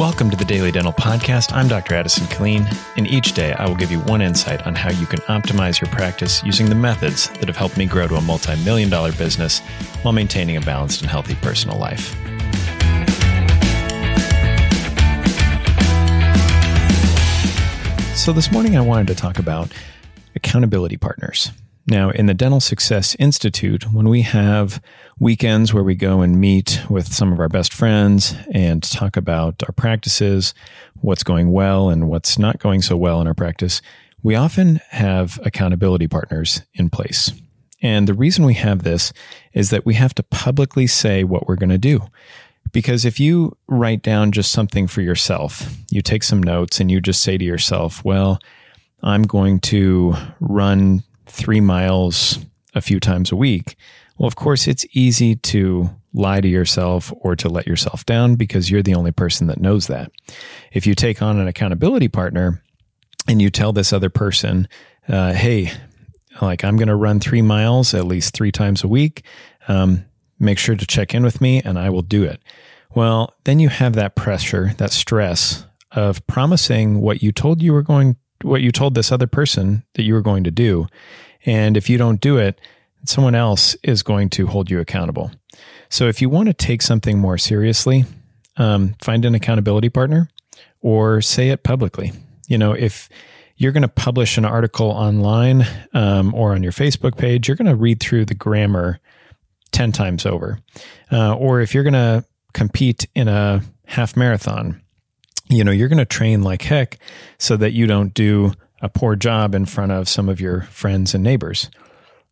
Welcome to the Daily Dental Podcast. I'm Dr. Addison Killeen, and each day I will give you one insight on how you can optimize your practice using the methods that have helped me grow to a multi million dollar business while maintaining a balanced and healthy personal life. So, this morning I wanted to talk about accountability partners. Now, in the Dental Success Institute, when we have weekends where we go and meet with some of our best friends and talk about our practices, what's going well and what's not going so well in our practice, we often have accountability partners in place. And the reason we have this is that we have to publicly say what we're going to do. Because if you write down just something for yourself, you take some notes and you just say to yourself, well, I'm going to run three miles a few times a week. Well, of course, it's easy to lie to yourself or to let yourself down because you're the only person that knows that. If you take on an accountability partner and you tell this other person, uh, hey, like I'm going to run three miles at least three times a week, um, make sure to check in with me and I will do it. Well, then you have that pressure, that stress of promising what you told you were going what you told this other person that you were going to do. And if you don't do it, someone else is going to hold you accountable. So if you want to take something more seriously, um, find an accountability partner or say it publicly. You know, if you're going to publish an article online um, or on your Facebook page, you're going to read through the grammar 10 times over. Uh, or if you're going to compete in a half marathon, you know, you're going to train like heck so that you don't do a poor job in front of some of your friends and neighbors.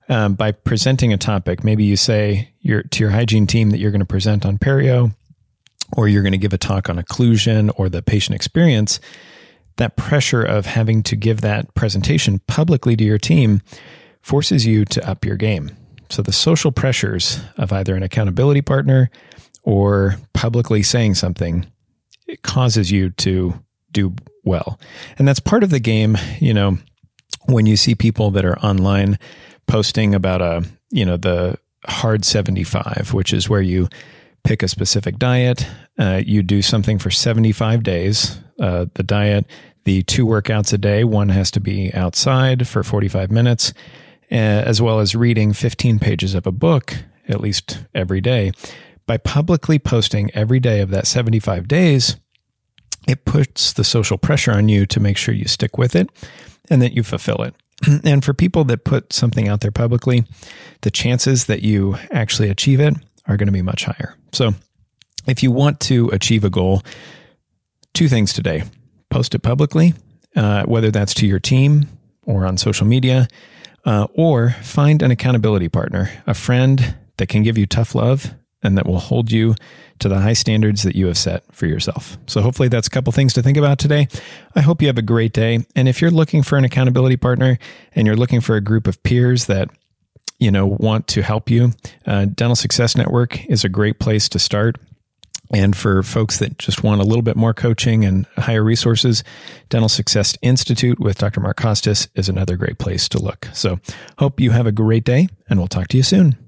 Um, by presenting a topic, maybe you say to your hygiene team that you're going to present on perio, or you're going to give a talk on occlusion or the patient experience. That pressure of having to give that presentation publicly to your team forces you to up your game. So the social pressures of either an accountability partner or publicly saying something it causes you to do well. And that's part of the game, you know, when you see people that are online posting about a, you know, the hard 75, which is where you pick a specific diet, uh, you do something for 75 days, uh, the diet, the two workouts a day, one has to be outside for 45 minutes, uh, as well as reading 15 pages of a book at least every day by publicly posting every day of that 75 days, it puts the social pressure on you to make sure you stick with it and that you fulfill it. And for people that put something out there publicly, the chances that you actually achieve it are going to be much higher. So, if you want to achieve a goal, two things today post it publicly, uh, whether that's to your team or on social media, uh, or find an accountability partner, a friend that can give you tough love and that will hold you to the high standards that you have set for yourself. So hopefully that's a couple things to think about today. I hope you have a great day. And if you're looking for an accountability partner and you're looking for a group of peers that you know want to help you, uh, Dental Success Network is a great place to start. And for folks that just want a little bit more coaching and higher resources, Dental Success Institute with Dr. Mark Costes is another great place to look. So hope you have a great day and we'll talk to you soon.